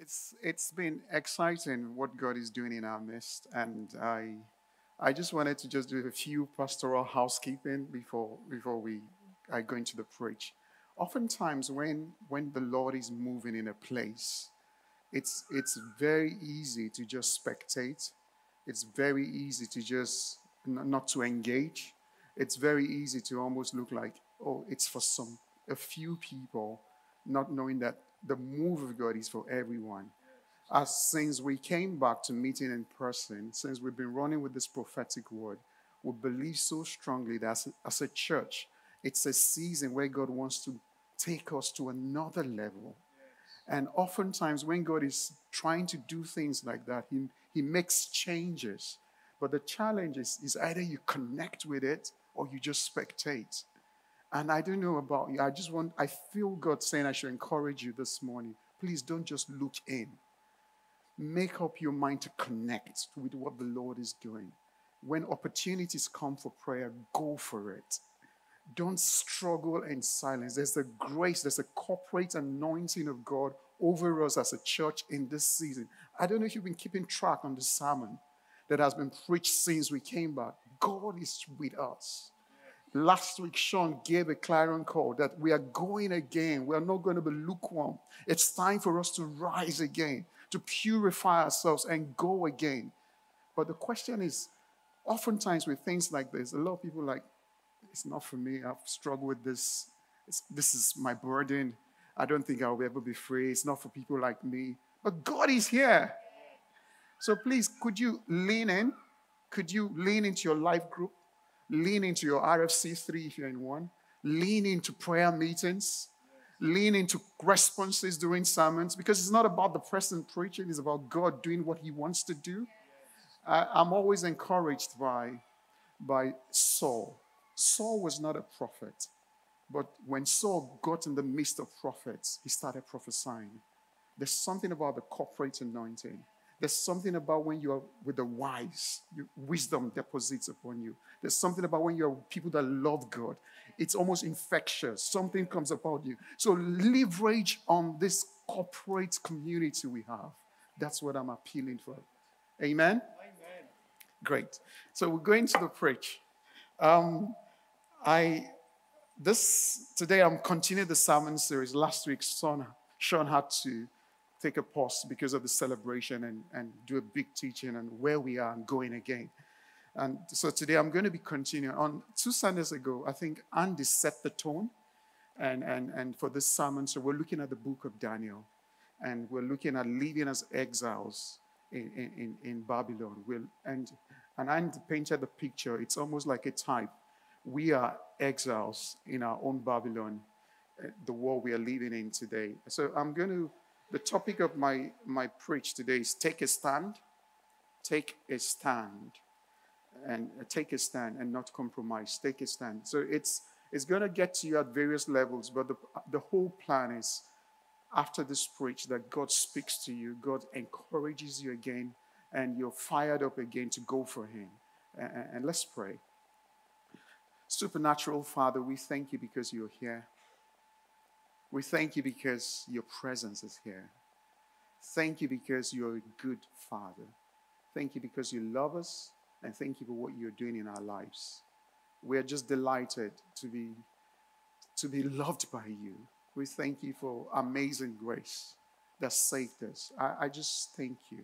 It's it's been exciting what God is doing in our midst, and I I just wanted to just do a few pastoral housekeeping before before we I go into the preach. Oftentimes, when when the Lord is moving in a place, it's it's very easy to just spectate. It's very easy to just not to engage. It's very easy to almost look like oh, it's for some a few people, not knowing that the move of God is for everyone. As since we came back to meeting in person, since we've been running with this prophetic word, we believe so strongly that as a, as a church, it's a season where God wants to take us to another level. And oftentimes, when God is trying to do things like that, He, he makes changes. But the challenge is, is either you connect with it or you just spectate. And I don't know about you. I just want, I feel God saying I should encourage you this morning. Please don't just look in. Make up your mind to connect with what the Lord is doing. When opportunities come for prayer, go for it. Don't struggle in silence. There's a grace, there's a corporate anointing of God over us as a church in this season. I don't know if you've been keeping track on the sermon that has been preached since we came back. God is with us. Last week, Sean gave a clarion call that we are going again. We are not going to be lukewarm. It's time for us to rise again, to purify ourselves and go again. But the question is, oftentimes with things like this, a lot of people like, it's not for me. I've struggled with this. It's, this is my burden. I don't think I'll ever be free. It's not for people like me. But God is here. So please, could you lean in? Could you lean into your life group? Lean into your RFC3 if you're in one. Lean into prayer meetings. Lean into responses during sermons because it's not about the person preaching, it's about God doing what he wants to do. I, I'm always encouraged by, by Saul. Saul was not a prophet, but when Saul got in the midst of prophets, he started prophesying. There's something about the corporate anointing. There's something about when you're with the wise, you, wisdom deposits upon you. There's something about when you're people that love God. It's almost infectious. Something comes about you. So leverage on this corporate community we have. That's what I'm appealing for. Amen? Amen. Great. So we're going to the preach. Um, I this today I'm continuing the sermon series. Last week, Sean, Sean had to take a pause because of the celebration and, and do a big teaching and where we are and going again. And so today I'm going to be continuing. On two Sundays ago, I think Andy set the tone and, and, and for this sermon. So we're looking at the book of Daniel and we're looking at living as exiles in, in, in Babylon. We'll, and, and Andy painted the picture. It's almost like a type. We are exiles in our own Babylon, uh, the world we are living in today. So I'm going to the topic of my, my preach today is take a stand. Take a stand. And uh, take a stand and not compromise. Take a stand. So it's, it's going to get to you at various levels, but the, the whole plan is after this preach that God speaks to you, God encourages you again, and you're fired up again to go for Him. And, and let's pray. Supernatural Father, we thank you because you're here. We thank you because your presence is here. Thank you because you're a good Father. Thank you because you love us, and thank you for what you're doing in our lives. We are just delighted to be, to be loved by you. We thank you for amazing grace that saved us. I, I just thank you.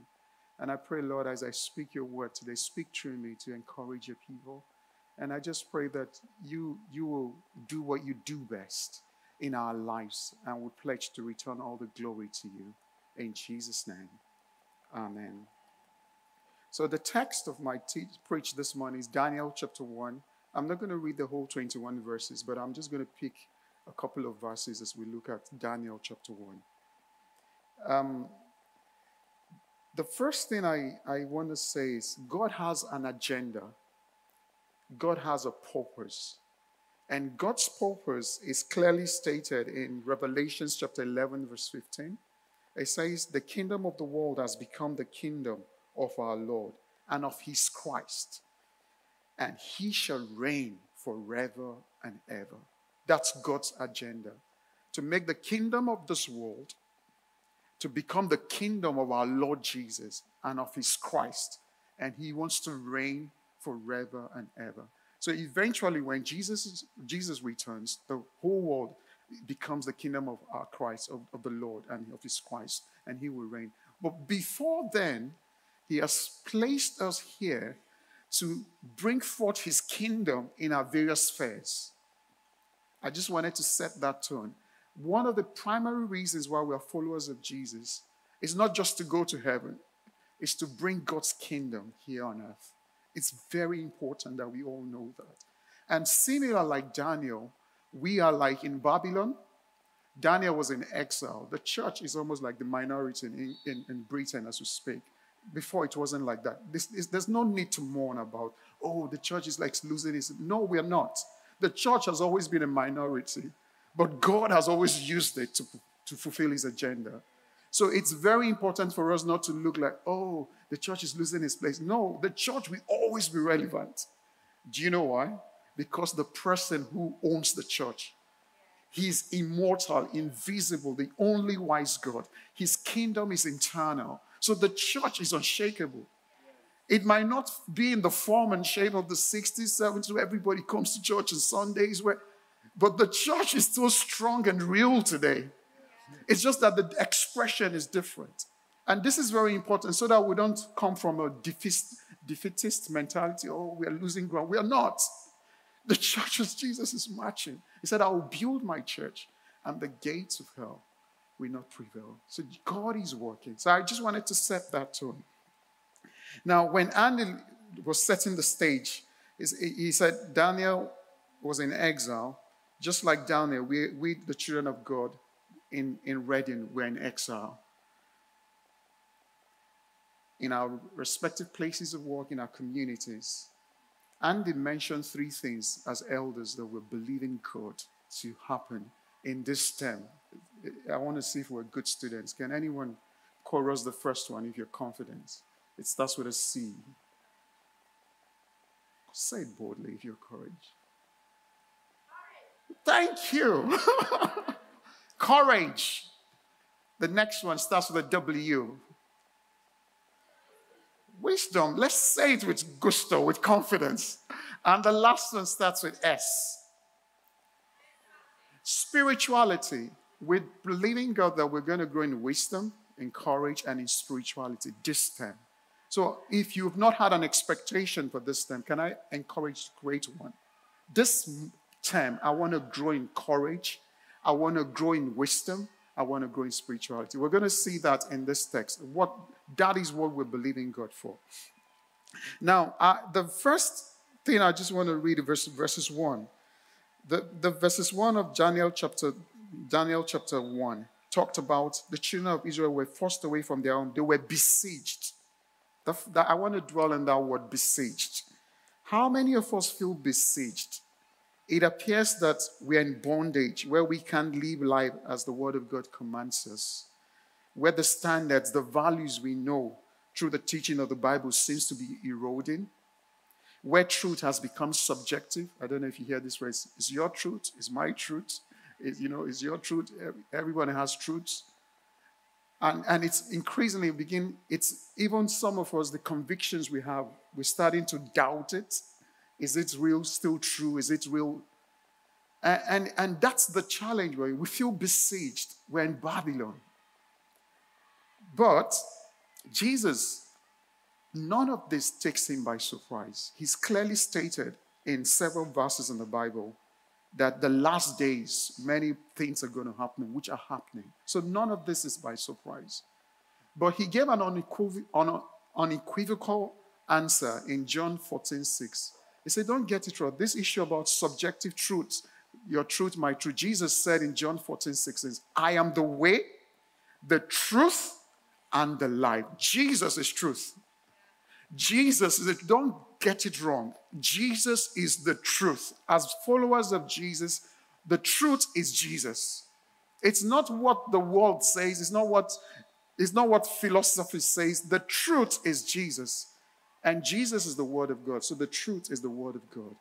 And I pray, Lord, as I speak your word today, speak through me to encourage your people. And I just pray that you, you will do what you do best in our lives, and we pledge to return all the glory to you. In Jesus' name, Amen. So, the text of my te- preach this morning is Daniel chapter 1. I'm not going to read the whole 21 verses, but I'm just going to pick a couple of verses as we look at Daniel chapter 1. Um, the first thing I, I want to say is God has an agenda, God has a purpose. And God's purpose is clearly stated in Revelation chapter 11, verse 15. It says, The kingdom of the world has become the kingdom of our Lord and of his Christ, and he shall reign forever and ever. That's God's agenda to make the kingdom of this world, to become the kingdom of our Lord Jesus and of his Christ. And he wants to reign forever and ever. So eventually, when Jesus, Jesus returns, the whole world becomes the kingdom of our Christ, of, of the Lord and of his Christ, and he will reign. But before then, he has placed us here to bring forth his kingdom in our various spheres. I just wanted to set that tone. One of the primary reasons why we are followers of Jesus is not just to go to heaven, it's to bring God's kingdom here on earth. It's very important that we all know that. And similar like Daniel, we are like in Babylon. Daniel was in exile. The church is almost like the minority in, in, in Britain as we speak. Before it wasn't like that. This, there's no need to mourn about, oh, the church is like losing its. No, we're not. The church has always been a minority, but God has always used it to, to fulfill his agenda. So it's very important for us not to look like, oh, the church is losing its place. No, the church will always be relevant. Do you know why? Because the person who owns the church, he's immortal, invisible, the only wise God. His kingdom is eternal. So the church is unshakable. It might not be in the form and shape of the 60s, 70s, where everybody comes to church on Sundays, where, but the church is still strong and real today. It's just that the expression is different. And this is very important so that we don't come from a defeatist, defeatist mentality. Oh, we are losing ground. We are not. The church of Jesus is marching. He said, I will build my church, and the gates of hell will not prevail. So God is working. So I just wanted to set that tone. Now, when Andy was setting the stage, he said Daniel was in exile. Just like Daniel, we, we the children of God in, in Reading, were in exile. In our respective places of work, in our communities. Andy mentioned three things as elders that we're believing God to happen in this term. I want to see if we're good students. Can anyone chorus the first one if you're confident? It starts with a C. Say it boldly if you're courage. Thank you. courage. The next one starts with a W. Wisdom. Let's say it with gusto, with confidence. And the last one starts with S. Spirituality. We're believing God that we're going to grow in wisdom, in courage, and in spirituality this time. So if you've not had an expectation for this time, can I encourage to create one? This term, I want to grow in courage. I want to grow in wisdom. I want to grow in spirituality. We're going to see that in this text. What that is what we're believing God for. Now, uh, the first thing I just want to read verse, verses one. The, the verses one of Daniel chapter Daniel chapter one talked about the children of Israel were forced away from their home. They were besieged. That, that I want to dwell on that word besieged. How many of us feel besieged? It appears that we're in bondage where we can't live life as the Word of God commands us, where the standards, the values we know through the teaching of the Bible seems to be eroding, where truth has become subjective. I don't know if you hear this phrase. Is your truth? Is my truth? Is, you know, is your truth? Everyone has truths. And, and it's increasingly begin, it's even some of us, the convictions we have, we're starting to doubt it. Is it real, still true? Is it real? And, and, and that's the challenge where we feel besieged. We're in Babylon. But Jesus, none of this takes him by surprise. He's clearly stated in several verses in the Bible that the last days, many things are going to happen, which are happening. So none of this is by surprise. But he gave an unequivocal answer in John 14 6. He said, Don't get it wrong. This issue about subjective truths, your truth, my truth. Jesus said in John 14 6 is, I am the way, the truth, and the life. Jesus is truth. Jesus is it. Don't get it wrong. Jesus is the truth. As followers of Jesus, the truth is Jesus. It's not what the world says, it's not what it's not what philosophy says. The truth is Jesus. And Jesus is the word of God. So the truth is the word of God.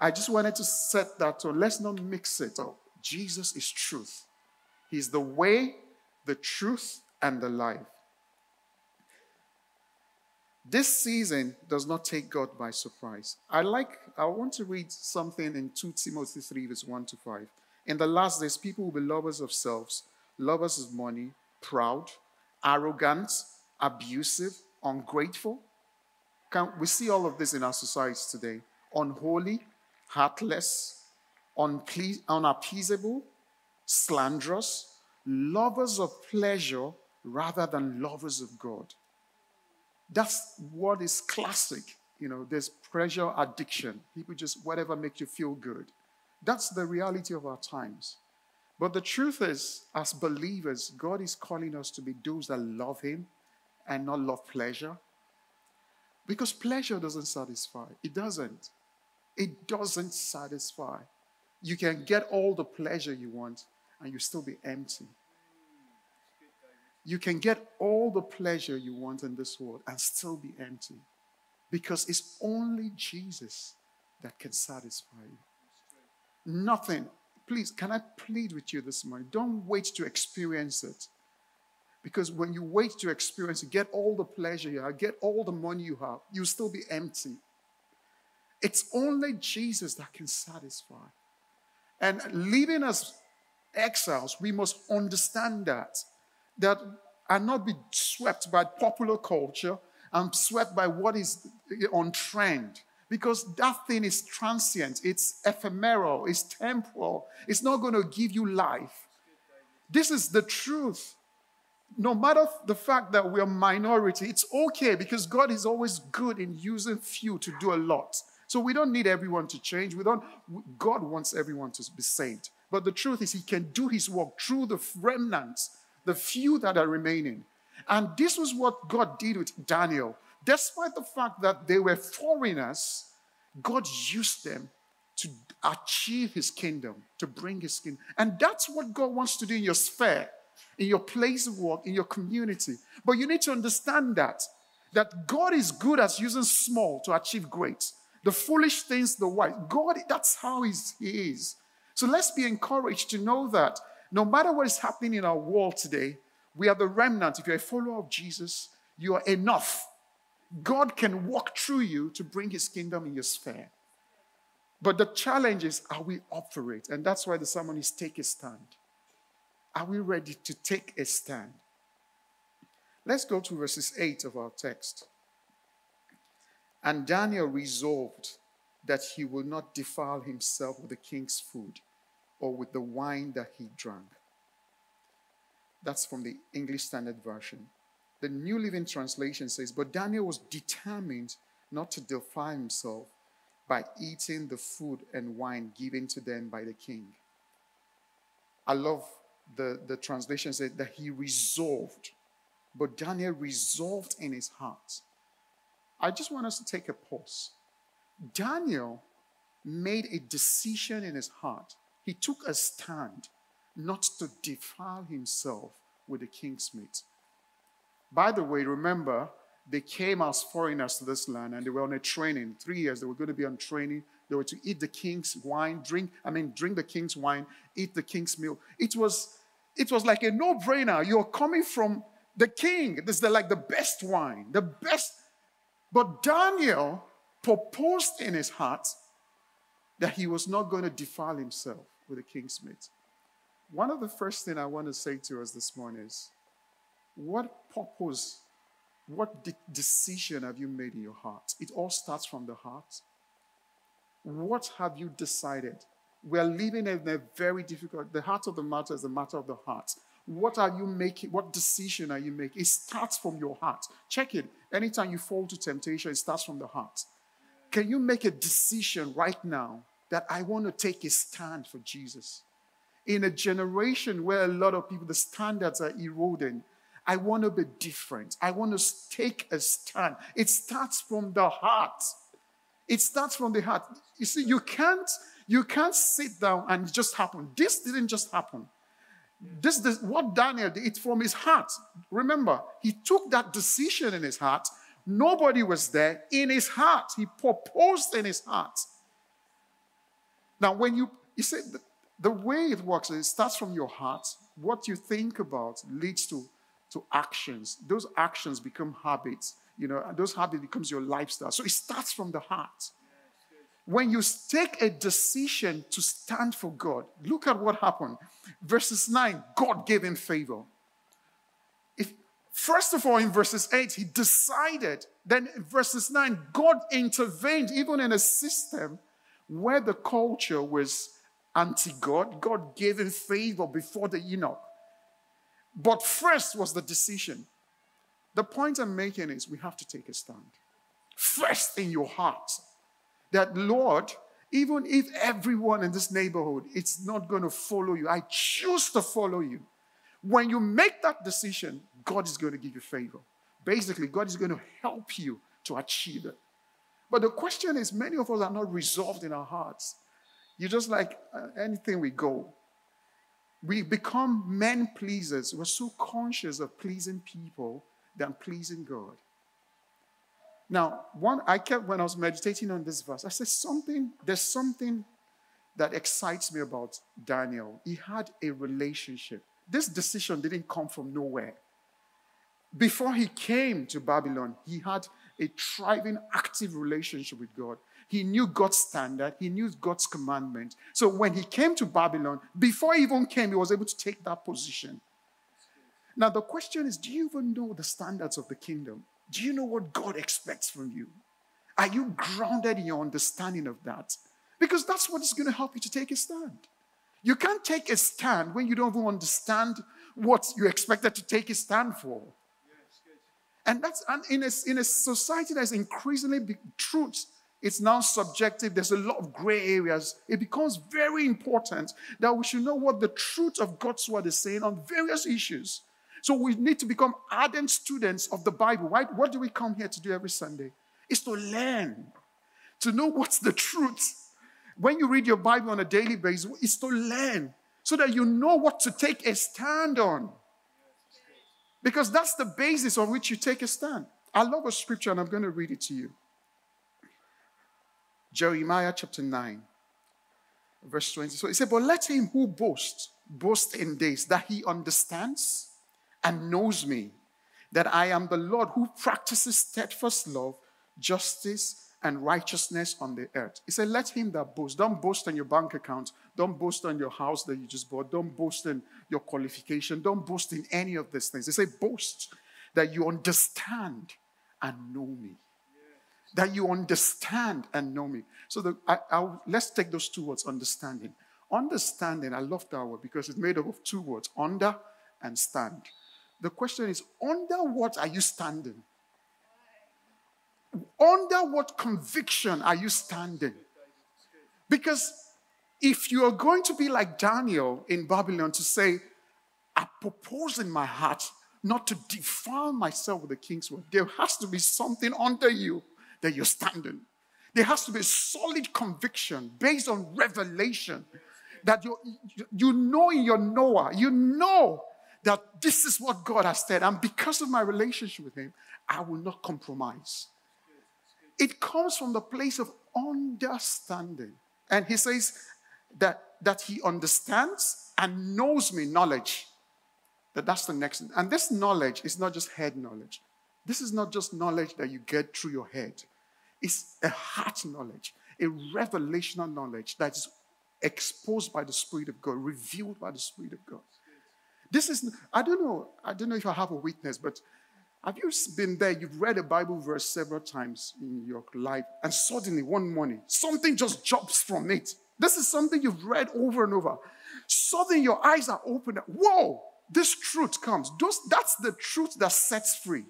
I just wanted to set that tone. Let's not mix it up. Jesus is truth. He's the way, the truth, and the life. This season does not take God by surprise. I like, I want to read something in 2 Timothy 3, verse 1 to 5. In the last days, people will be lovers of selves, lovers of money, proud, arrogant, abusive, ungrateful. Can, we see all of this in our society today. Unholy, heartless, unple- unappeasable, slanderous, lovers of pleasure rather than lovers of God. That's what is classic. You know, there's pleasure addiction. People just, whatever makes you feel good. That's the reality of our times. But the truth is, as believers, God is calling us to be those that love Him and not love pleasure. Because pleasure doesn't satisfy. It doesn't. It doesn't satisfy. You can get all the pleasure you want and you still be empty. You can get all the pleasure you want in this world and still be empty. Because it's only Jesus that can satisfy you. Nothing. Please, can I plead with you this morning? Don't wait to experience it. Because when you wait to experience it, get all the pleasure you have, get all the money you have, you'll still be empty. It's only Jesus that can satisfy. And living as exiles, we must understand that. That and not be swept by popular culture and swept by what is on trend. Because that thing is transient, it's ephemeral, it's temporal, it's not going to give you life. This is the truth. No matter the fact that we're minority, it's okay because God is always good in using few to do a lot. So we don't need everyone to change. We don't God wants everyone to be saved. But the truth is he can do his work through the remnants, the few that are remaining. And this was what God did with Daniel. Despite the fact that they were foreigners, God used them to achieve his kingdom, to bring his kingdom. And that's what God wants to do in your sphere, in your place of work, in your community. But you need to understand that, that God is good at using small to achieve great. The foolish things, the wise. God, that's how he is. So let's be encouraged to know that no matter what is happening in our world today, we are the remnant. If you're a follower of Jesus, you are enough. God can walk through you to bring his kingdom in your sphere. But the challenge is, are we up for it? And that's why the sermon is take a stand. Are we ready to take a stand? Let's go to verses 8 of our text. And Daniel resolved that he will not defile himself with the king's food or with the wine that he drank. That's from the English Standard Version. The New Living Translation says, But Daniel was determined not to defile himself by eating the food and wine given to them by the king. I love the, the translation said that he resolved, but Daniel resolved in his heart. I just want us to take a pause. Daniel made a decision in his heart. He took a stand not to defile himself with the king's meat. By the way, remember, they came as foreigners to this land and they were on a training. Three years, they were going to be on training. They were to eat the king's wine, drink, I mean, drink the king's wine, eat the king's meal. It was, it was like a no-brainer. You're coming from the king. This is the, like the best wine, the best. But Daniel proposed in his heart that he was not going to defile himself with the king's meat. One of the first things I want to say to us this morning is what purpose, what de- decision have you made in your heart? It all starts from the heart. What have you decided? We are living in a very difficult, the heart of the matter is the matter of the heart. What are you making? What decision are you making? It starts from your heart. Check it. Anytime you fall to temptation, it starts from the heart. Can you make a decision right now that I want to take a stand for Jesus? in a generation where a lot of people, the standards are eroding. I want to be different. I want to take a stand. It starts from the heart. It starts from the heart. You see, you can't you can't sit down and it just happen. This didn't just happen. This, this what Daniel did, it's from his heart. Remember, he took that decision in his heart. Nobody was there. In his heart, he proposed in his heart. Now, when you you say the way it works it starts from your heart. What you think about leads to, to actions. Those actions become habits. You know, and those habits becomes your lifestyle. So it starts from the heart. When you take a decision to stand for God, look at what happened. Verses 9, God gave him favor. If, first of all, in verses 8, he decided. Then in verses 9, God intervened even in a system where the culture was anti God. God gave him favor before the eunuch. But first was the decision. The point I'm making is we have to take a stand. First in your heart, that Lord, even if everyone in this neighborhood it's not going to follow you, I choose to follow you. When you make that decision, God is going to give you favor. Basically, God is going to help you to achieve it. But the question is, many of us are not resolved in our hearts. You just like uh, anything we go. We become men pleasers. We're so conscious of pleasing people than pleasing God. Now, one I kept when I was meditating on this verse, I said something, there's something that excites me about Daniel. He had a relationship. This decision didn't come from nowhere. Before he came to Babylon, he had a thriving, active relationship with God. He knew God's standard, he knew God's commandment. So when he came to Babylon, before he even came, he was able to take that position. Now, the question is do you even know the standards of the kingdom? Do you know what God expects from you? Are you grounded in your understanding of that? Because that's what is going to help you to take a stand. You can't take a stand when you don't even understand what you expected to take a stand for. And that's and in a, in a society that's increasingly truth it's now subjective. There's a lot of gray areas. It becomes very important that we should know what the truth of God's word is saying on various issues. So we need to become ardent students of the Bible. Right? What do we come here to do every Sunday? Is to learn, to know what's the truth. When you read your Bible on a daily basis, is to learn so that you know what to take a stand on. Because that's the basis on which you take a stand. I love a scripture and I'm going to read it to you. Jeremiah chapter 9, verse 20. So he said, But let him who boasts boast in this, that he understands and knows me, that I am the Lord who practices steadfast love, justice, and righteousness on the earth. He said, Let him that boasts. Don't boast on your bank account. Don't boast on your house that you just bought. Don't boast in your qualification. Don't boast in any of these things. He said, Boast that you understand and know me that you understand and know me. So the, I, let's take those two words, understanding. Understanding, I love that word because it's made up of two words, under and stand. The question is, under what are you standing? Under what conviction are you standing? Because if you are going to be like Daniel in Babylon to say, I propose in my heart not to defile myself with the king's word, there has to be something under you that you're standing. There has to be a solid conviction based on revelation that you, you know in your knower, you know that this is what God has said. And because of my relationship with Him, I will not compromise. It comes from the place of understanding. And He says that, that He understands and knows me, knowledge. That that's the next. And this knowledge is not just head knowledge. This is not just knowledge that you get through your head. It's a heart knowledge, a revelational knowledge that is exposed by the Spirit of God, revealed by the Spirit of God. This is, I don't know, I don't know if I have a witness, but have you been there? You've read a Bible verse several times in your life, and suddenly one morning, something just jumps from it. This is something you've read over and over. Suddenly your eyes are open. Whoa, this truth comes. that's the truth that sets free.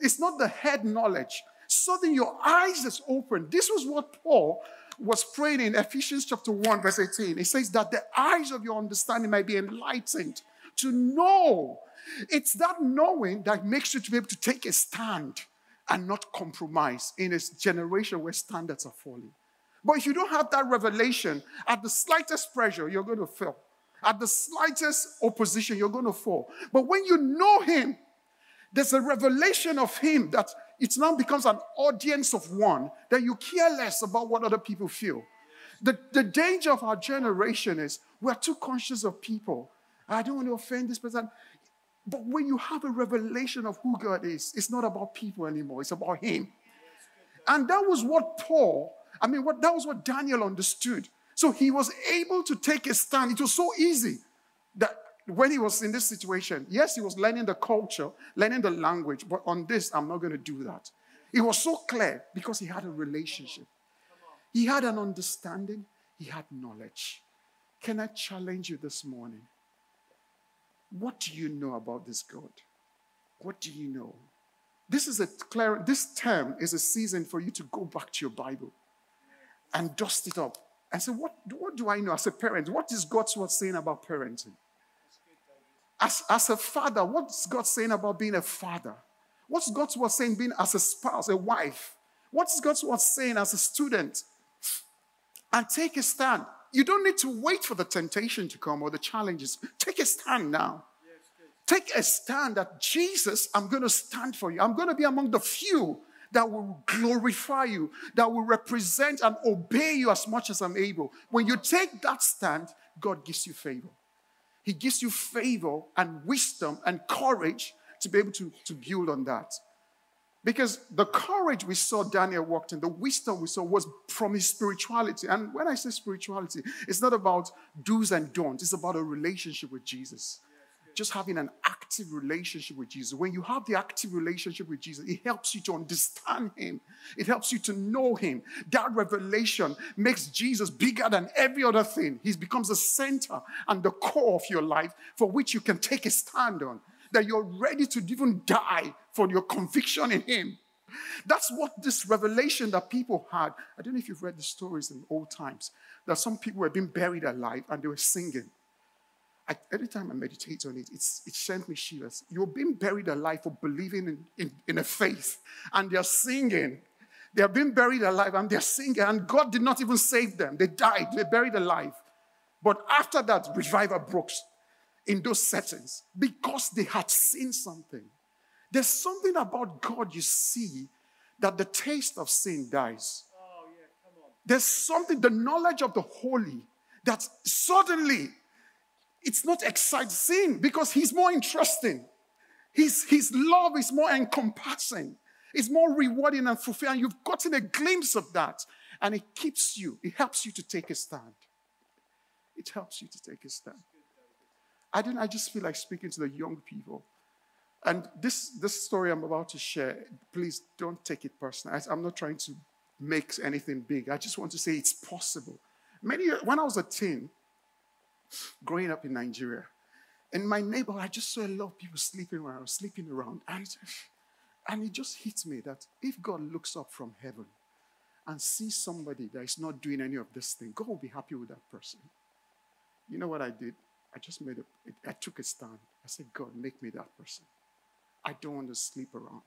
It's not the head knowledge suddenly your eyes is open. This was what Paul was praying in Ephesians chapter 1, verse 18. He says that the eyes of your understanding might be enlightened to know. It's that knowing that makes you to be able to take a stand and not compromise in a generation where standards are falling. But if you don't have that revelation, at the slightest pressure, you're going to fail. At the slightest opposition, you're going to fall. But when you know Him, there's a revelation of Him that it now becomes an audience of one that you care less about what other people feel. The, the danger of our generation is we're too conscious of people. I don't want to offend this person. But when you have a revelation of who God is, it's not about people anymore, it's about Him. And that was what Paul, I mean, what, that was what Daniel understood. So he was able to take a stand. It was so easy that when he was in this situation, yes, he was learning the culture, learning the language, but on this, I'm not going to do that. It was so clear because he had a relationship, he had an understanding, he had knowledge. Can I challenge you this morning? What do you know about this God? What do you know? This is a clear, this term is a season for you to go back to your Bible and dust it up and say, what, what do I know as a parent? What is God's word saying about parenting? As, as a father, what's God saying about being a father? What's God's word saying being as a spouse, a wife? What's God's word saying as a student? And take a stand. You don't need to wait for the temptation to come or the challenges. Take a stand now. Take a stand that Jesus, I'm going to stand for you. I'm going to be among the few that will glorify you, that will represent and obey you as much as I'm able. When you take that stand, God gives you favor. He gives you favor and wisdom and courage to be able to, to build on that. Because the courage we saw Daniel walked in, the wisdom we saw was from his spirituality. And when I say spirituality, it's not about do's and don'ts, it's about a relationship with Jesus just having an active relationship with Jesus. When you have the active relationship with Jesus, it helps you to understand Him, it helps you to know Him. That revelation makes Jesus bigger than every other thing. He becomes the center and the core of your life for which you can take a stand on. That you're ready to even die for your conviction in Him. That's what this revelation that people had. I don't know if you've read the stories in old times, that some people were being buried alive and they were singing. I, every time I meditate on it, it's, it sends me shivers. You're being buried alive for believing in, in, in a faith, and they're singing. They're being buried alive and they're singing, and God did not even save them. They died, they're buried alive. But after that, revival broke in those settings because they had seen something. There's something about God you see that the taste of sin dies. Oh, yeah, There's something, the knowledge of the holy, that suddenly it's not exciting sin because he's more interesting. His, his love is more encompassing. It's more rewarding and fulfilling. You've gotten a glimpse of that. And it keeps you, it helps you to take a stand. It helps you to take a stand. I didn't, I just feel like speaking to the young people. And this, this story I'm about to share, please don't take it personal. I, I'm not trying to make anything big. I just want to say it's possible. Many when I was a teen, growing up in Nigeria. In my neighborhood, I just saw a lot of people sleeping around, sleeping around. And, and it just hit me that if God looks up from heaven and sees somebody that is not doing any of this thing, God will be happy with that person. You know what I did? I just made a, I took a stand. I said, God, make me that person. I don't want to sleep around.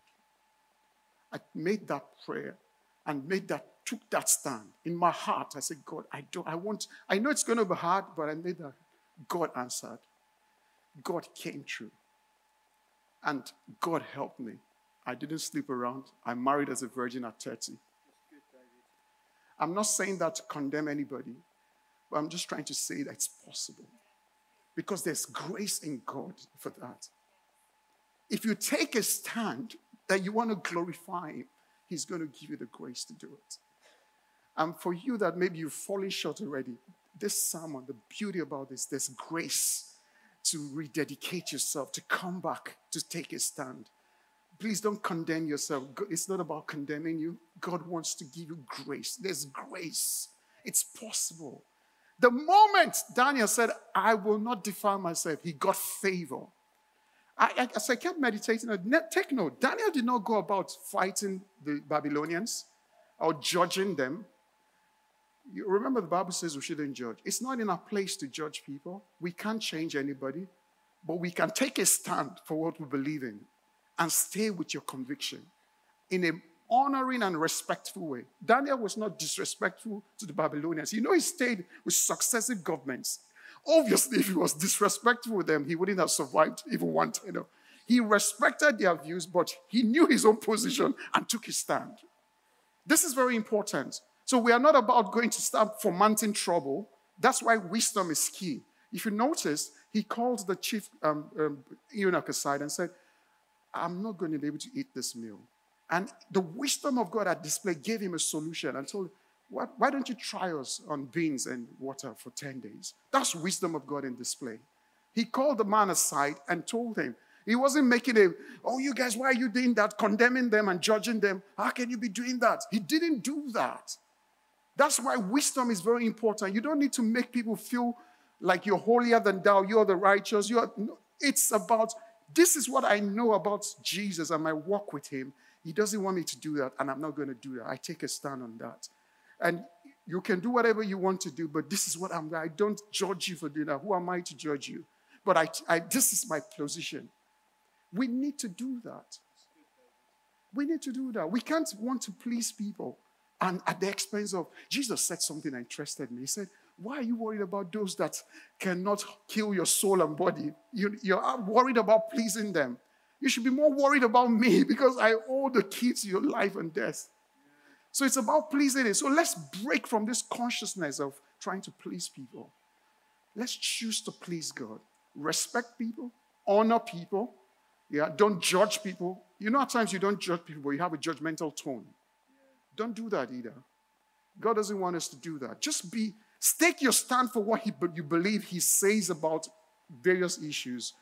I made that prayer and made that took that stand in my heart. I said, God, I don't, I want, I know it's going to be hard, but I made that. God answered. God came true. And God helped me. I didn't sleep around. I married as a virgin at 30. I'm not saying that to condemn anybody, but I'm just trying to say that it's possible. Because there's grace in God for that. If you take a stand that you want to glorify Him, He's going to give you the grace to do it. And for you that maybe you've fallen short already, this sermon, the beauty about this, there's grace to rededicate yourself, to come back, to take a stand. Please don't condemn yourself. It's not about condemning you. God wants to give you grace. There's grace. It's possible. The moment Daniel said, I will not defile myself, he got favor. I, as I kept meditating, take note, Daniel did not go about fighting the Babylonians or judging them. You remember the Bible says we shouldn't judge. It's not in our place to judge people. We can't change anybody, but we can take a stand for what we believe in and stay with your conviction in an honoring and respectful way. Daniel was not disrespectful to the Babylonians. You know, he stayed with successive governments. Obviously, if he was disrespectful with them, he wouldn't have survived even one tenure. He respected their views, but he knew his own position and took his stand. This is very important. So we are not about going to start fomenting trouble. That's why wisdom is key. If you notice, he called the chief um, um, eunuch aside and said, I'm not going to be able to eat this meal. And the wisdom of God at display gave him a solution and told, what, why don't you try us on beans and water for 10 days? That's wisdom of God in display. He called the man aside and told him, he wasn't making a, oh, you guys, why are you doing that? Condemning them and judging them. How can you be doing that? He didn't do that. That's why wisdom is very important. You don't need to make people feel like you're holier than thou, you're the righteous. You're, it's about, this is what I know about Jesus and my walk with him. He doesn't want me to do that, and I'm not going to do that. I take a stand on that. And you can do whatever you want to do, but this is what I'm, I don't judge you for doing that. Who am I to judge you? But I, I this is my position. We need to do that. We need to do that. We can't want to please people and at the expense of Jesus said something that interested me. He said, Why are you worried about those that cannot kill your soul and body? You, you're worried about pleasing them. You should be more worried about me because I owe the key to your life and death. So it's about pleasing it. So let's break from this consciousness of trying to please people. Let's choose to please God. Respect people, honor people, yeah, don't judge people. You know, at times you don't judge people, but you have a judgmental tone. Don't do that either. God doesn't want us to do that. Just be, stake your stand for what he, you believe He says about various issues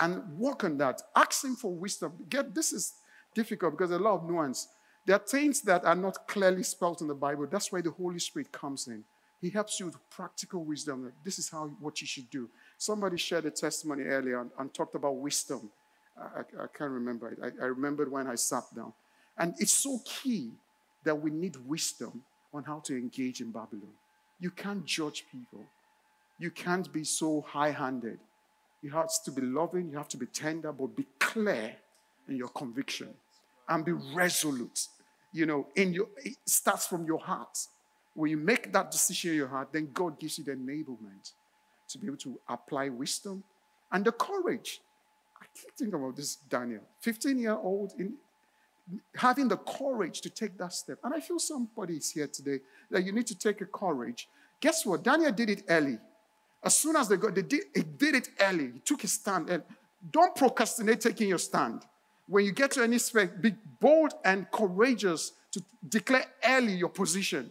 and work on that. Ask Him for wisdom. Get this is difficult because a lot of nuance. There are things that are not clearly spelled in the Bible. That's why the Holy Spirit comes in. He helps you with practical wisdom. This is how what you should do. Somebody shared a testimony earlier and, and talked about wisdom. I, I can't remember it. I, I remembered when I sat down. And it's so key that we need wisdom on how to engage in Babylon. You can't judge people. You can't be so high handed. You have to be loving, you have to be tender, but be clear in your conviction and be resolute. You know, in your it starts from your heart. When you make that decision in your heart, then God gives you the enablement to be able to apply wisdom and the courage I keep thinking about this Daniel, 15 year old, in having the courage to take that step. And I feel somebody is here today that you need to take a courage. Guess what? Daniel did it early. As soon as they got, they did, he did it early. He took his stand. And don't procrastinate taking your stand. When you get to any space, be bold and courageous to declare early your position.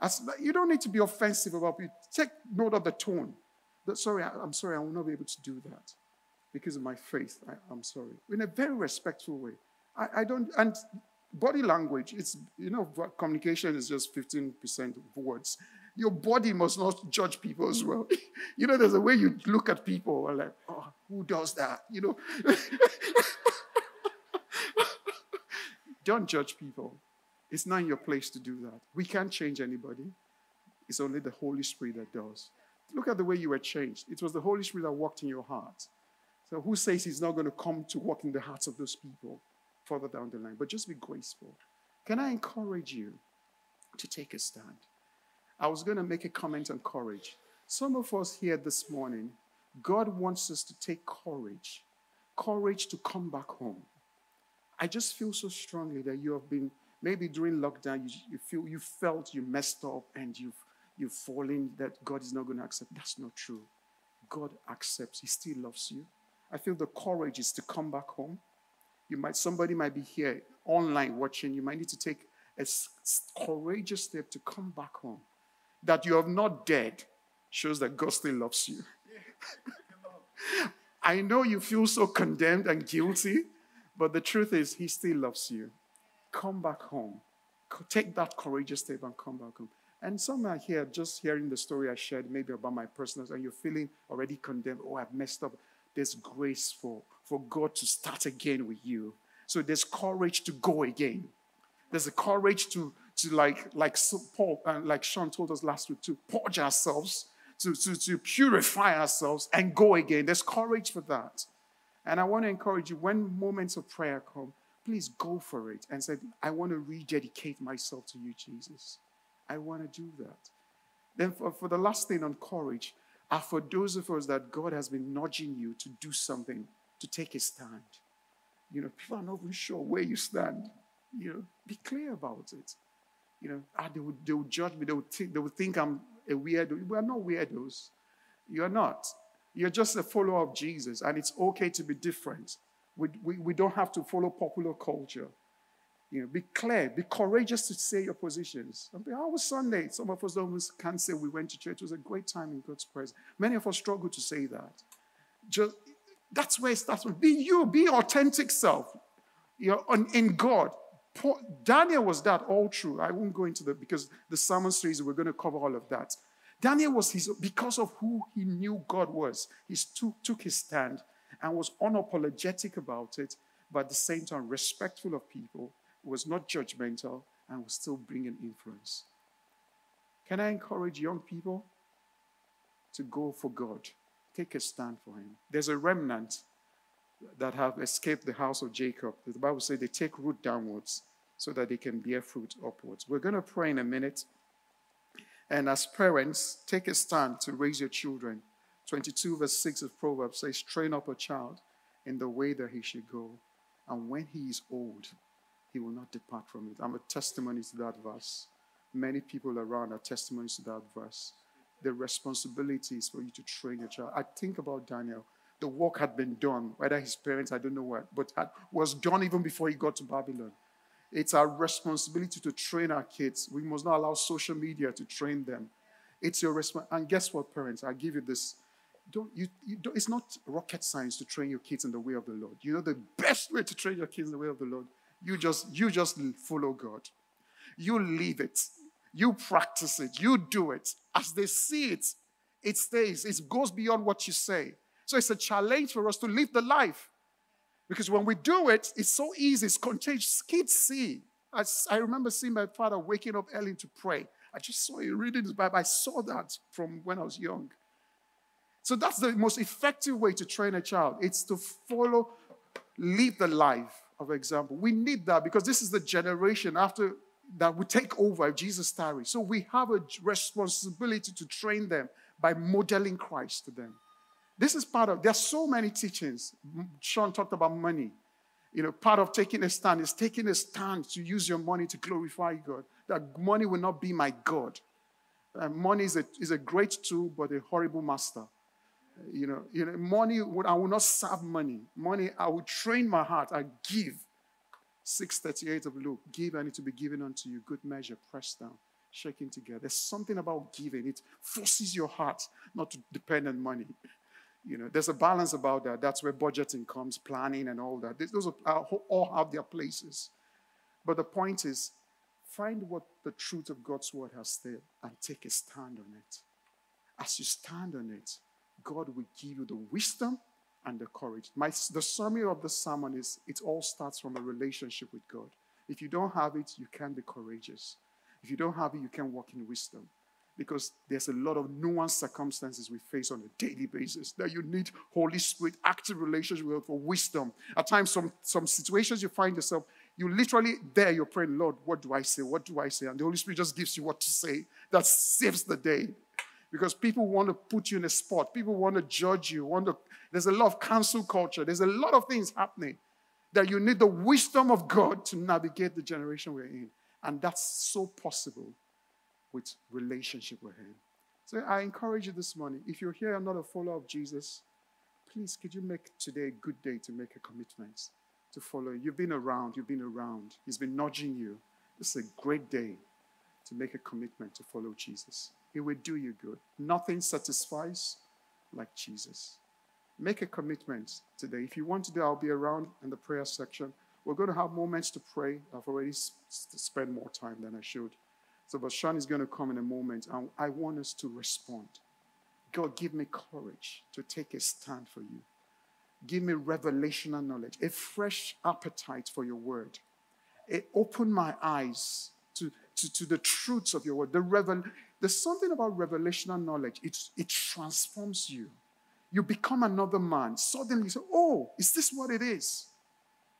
As, you don't need to be offensive about it. Take note of the tone. sorry, I, I'm sorry, I will not be able to do that because of my faith. I, am sorry. In a very respectful way. I, I, don't, and body language, it's, you know, communication is just 15% of words. Your body must not judge people as well. you know, there's a way you look at people like, oh, who does that? You know? don't judge people. It's not your place to do that. We can't change anybody. It's only the Holy Spirit that does. Look at the way you were changed. It was the Holy Spirit that walked in your heart. So who says he's not going to come to work in the hearts of those people further down the line? But just be graceful. Can I encourage you to take a stand? I was going to make a comment on courage. Some of us here this morning, God wants us to take courage, courage to come back home. I just feel so strongly that you have been maybe during lockdown you, you feel you felt you messed up and you've you've fallen that God is not going to accept. That's not true. God accepts. He still loves you. I feel the courage is to come back home. You might, somebody might be here online watching. You might need to take a courageous step to come back home. That you have not dead shows that God still loves you. I know you feel so condemned and guilty, but the truth is, He still loves you. Come back home. Take that courageous step and come back home. And some are here just hearing the story I shared, maybe about my personal, and you're feeling already condemned. Oh, I've messed up there's grace for, for God to start again with you. So there's courage to go again. There's a courage to, to like, like Paul and uh, like Sean told us last week, to purge ourselves, to, to, to purify ourselves and go again. There's courage for that. And I want to encourage you when moments of prayer come, please go for it and say, I want to rededicate myself to you, Jesus. I want to do that. Then, for, for the last thing on courage, are for those of us that God has been nudging you to do something, to take a stand. You know, people are not even sure where you stand. You know, be clear about it. You know, ah, they, would, they would judge me. They would, think, they would think I'm a weirdo. We are not weirdos. You're not. You're just a follower of Jesus, and it's okay to be different. We, we, we don't have to follow popular culture. You know, be clear, be courageous to say your positions. How was Sunday? Some of us don't can't say we went to church. It was a great time in God's presence. Many of us struggle to say that. Just that's where it starts with. Be you, be authentic self. You're in God. Daniel was that all true. I won't go into that because the sermon series we're going to cover all of that. Daniel was his because of who he knew God was. He took, took his stand and was unapologetic about it, but at the same time respectful of people, was not judgmental, and was still bringing influence. Can I encourage young people to go for God? Take a stand for Him. There's a remnant that have escaped the house of Jacob. The Bible says they take root downwards so that they can bear fruit upwards. We're going to pray in a minute. And as parents, take a stand to raise your children. 22 verse 6 of Proverbs says, Train up a child in the way that he should go. And when he is old, he will not depart from it. I'm a testimony to that verse. Many people around are testimonies to that verse. The responsibility is for you to train your child. I think about Daniel. The work had been done, whether his parents, I don't know what, but had, was done even before he got to Babylon. It's our responsibility to train our kids. We must not allow social media to train them. It's your responsibility. And guess what, parents? I give you this. Don't, you, you don't, it's not rocket science to train your kids in the way of the Lord. You know the best way to train your kids in the way of the Lord? You just, you just follow God. You live it. You practice it. You do it. As they see it, it stays. It goes beyond what you say. So it's a challenge for us to live the life. Because when we do it, it's so easy, it's contagious. Kids see. I, I remember seeing my father waking up early to pray. I just saw him reading his Bible. I saw that from when I was young. So that's the most effective way to train a child. It's to follow, live the life of example. We need that because this is the generation after that we take over Jesus tarries. So we have a responsibility to train them by modeling Christ to them. This is part of, there's so many teachings. Sean talked about money. You know, part of taking a stand is taking a stand to use your money to glorify God. That money will not be my God. Uh, money is a, is a great tool, but a horrible master. You know, you know, money, I will not serve money. Money, I will train my heart. I give. 638 of Luke, give and it will be given unto you. Good measure, pressed down, shaking together. There's something about giving. It forces your heart not to depend on money. You know, there's a balance about that. That's where budgeting comes, planning and all that. Those are, all have their places. But the point is, find what the truth of God's word has said and take a stand on it. As you stand on it, God will give you the wisdom and the courage. My, the summary of the sermon is it all starts from a relationship with God. If you don't have it, you can't be courageous. If you don't have it, you can't walk in wisdom. Because there's a lot of nuanced circumstances we face on a daily basis that you need Holy Spirit, active relationship with for wisdom. At times, some, some situations you find yourself, you literally there, you're praying, Lord, what do I say? What do I say? And the Holy Spirit just gives you what to say. That saves the day because people want to put you in a spot. People want to judge you. Want to, there's a lot of cancel culture. There's a lot of things happening that you need the wisdom of God to navigate the generation we're in. And that's so possible with relationship with Him. So I encourage you this morning, if you're here and not a follower of Jesus, please could you make today a good day to make a commitment to follow? You've been around, you've been around. He's been nudging you. This is a great day to make a commitment to follow Jesus. It will do you good. Nothing satisfies like Jesus. Make a commitment today. If you want to do, I'll be around in the prayer section. We're going to have moments to pray. I've already spent more time than I should. So, but Sean is going to come in a moment, and I want us to respond. God, give me courage to take a stand for you. Give me revelational knowledge, a fresh appetite for your word. It open my eyes to, to, to the truths of your word. The revel, there's something about revelational knowledge. It, it transforms you. You become another man. Suddenly you say, Oh, is this what it is?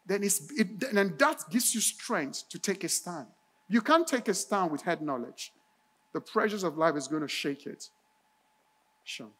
Then, it's, it, then that gives you strength to take a stand. You can't take a stand with head knowledge. The pressures of life is going to shake it. Sean.